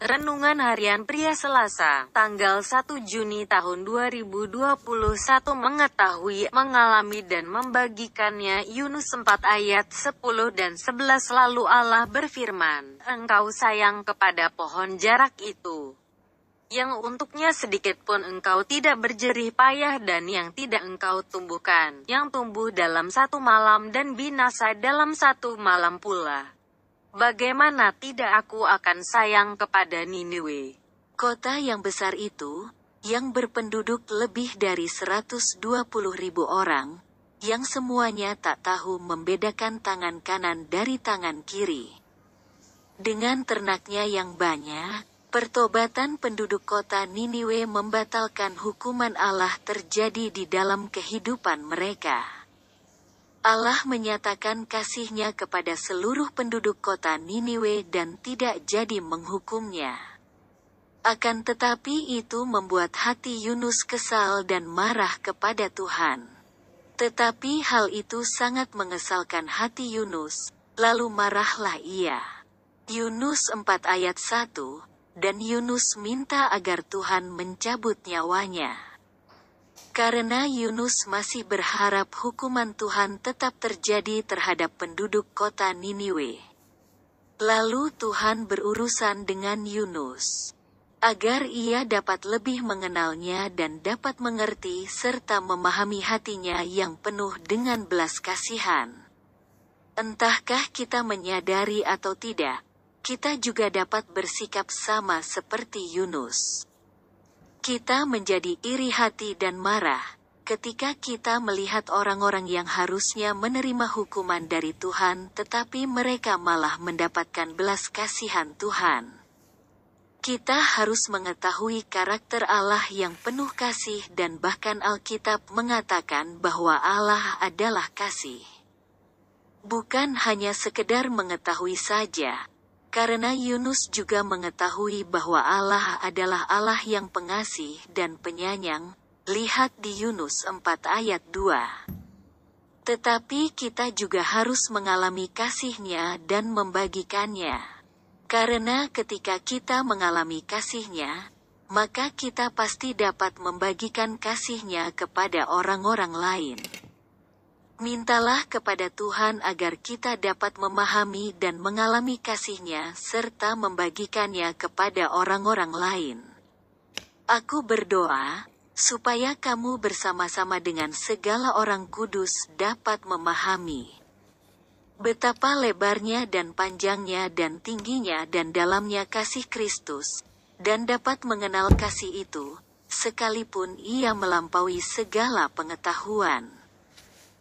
Renungan Harian Pria Selasa, tanggal 1 Juni tahun 2021 mengetahui, mengalami dan membagikannya Yunus 4 ayat 10 dan 11 lalu Allah berfirman, Engkau sayang kepada pohon jarak itu yang untuknya sedikit pun engkau tidak berjerih payah dan yang tidak engkau tumbuhkan, yang tumbuh dalam satu malam dan binasa dalam satu malam pula. Bagaimana tidak aku akan sayang kepada Niniwe? Kota yang besar itu, yang berpenduduk lebih dari 120 ribu orang, yang semuanya tak tahu membedakan tangan kanan dari tangan kiri. Dengan ternaknya yang banyak, pertobatan penduduk kota Niniwe membatalkan hukuman Allah terjadi di dalam kehidupan mereka. Allah menyatakan kasihnya kepada seluruh penduduk kota Niniwe dan tidak jadi menghukumnya. Akan tetapi itu membuat hati Yunus kesal dan marah kepada Tuhan. Tetapi hal itu sangat mengesalkan hati Yunus, lalu marahlah ia. Yunus 4 ayat 1, dan Yunus minta agar Tuhan mencabut nyawanya. Karena Yunus masih berharap hukuman Tuhan tetap terjadi terhadap penduduk kota Niniwe. Lalu Tuhan berurusan dengan Yunus. Agar ia dapat lebih mengenalnya dan dapat mengerti serta memahami hatinya yang penuh dengan belas kasihan. Entahkah kita menyadari atau tidak, kita juga dapat bersikap sama seperti Yunus. Kita menjadi iri hati dan marah ketika kita melihat orang-orang yang harusnya menerima hukuman dari Tuhan, tetapi mereka malah mendapatkan belas kasihan Tuhan. Kita harus mengetahui karakter Allah yang penuh kasih, dan bahkan Alkitab mengatakan bahwa Allah adalah kasih. Bukan hanya sekedar mengetahui saja, karena Yunus juga mengetahui bahwa Allah adalah Allah yang pengasih dan penyayang, lihat di Yunus 4 ayat 2. Tetapi kita juga harus mengalami kasihnya dan membagikannya. Karena ketika kita mengalami kasihnya, maka kita pasti dapat membagikan kasihnya kepada orang-orang lain. Mintalah kepada Tuhan agar kita dapat memahami dan mengalami kasihnya serta membagikannya kepada orang-orang lain. Aku berdoa, supaya kamu bersama-sama dengan segala orang kudus dapat memahami betapa lebarnya dan panjangnya dan tingginya dan dalamnya kasih Kristus, dan dapat mengenal kasih itu, sekalipun ia melampaui segala pengetahuan.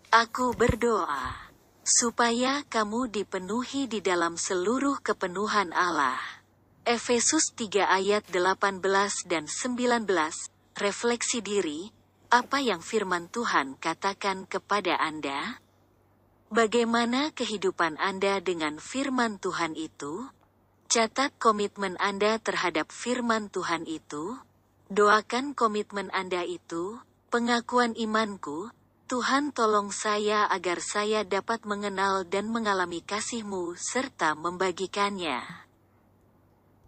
Aku berdoa supaya kamu dipenuhi di dalam seluruh kepenuhan Allah. Efesus 3 ayat 18 dan 19, refleksi diri, apa yang firman Tuhan katakan kepada Anda? Bagaimana kehidupan Anda dengan firman Tuhan itu? Catat komitmen Anda terhadap firman Tuhan itu. Doakan komitmen Anda itu, pengakuan imanku, Tuhan tolong saya agar saya dapat mengenal dan mengalami kasih-Mu serta membagikannya.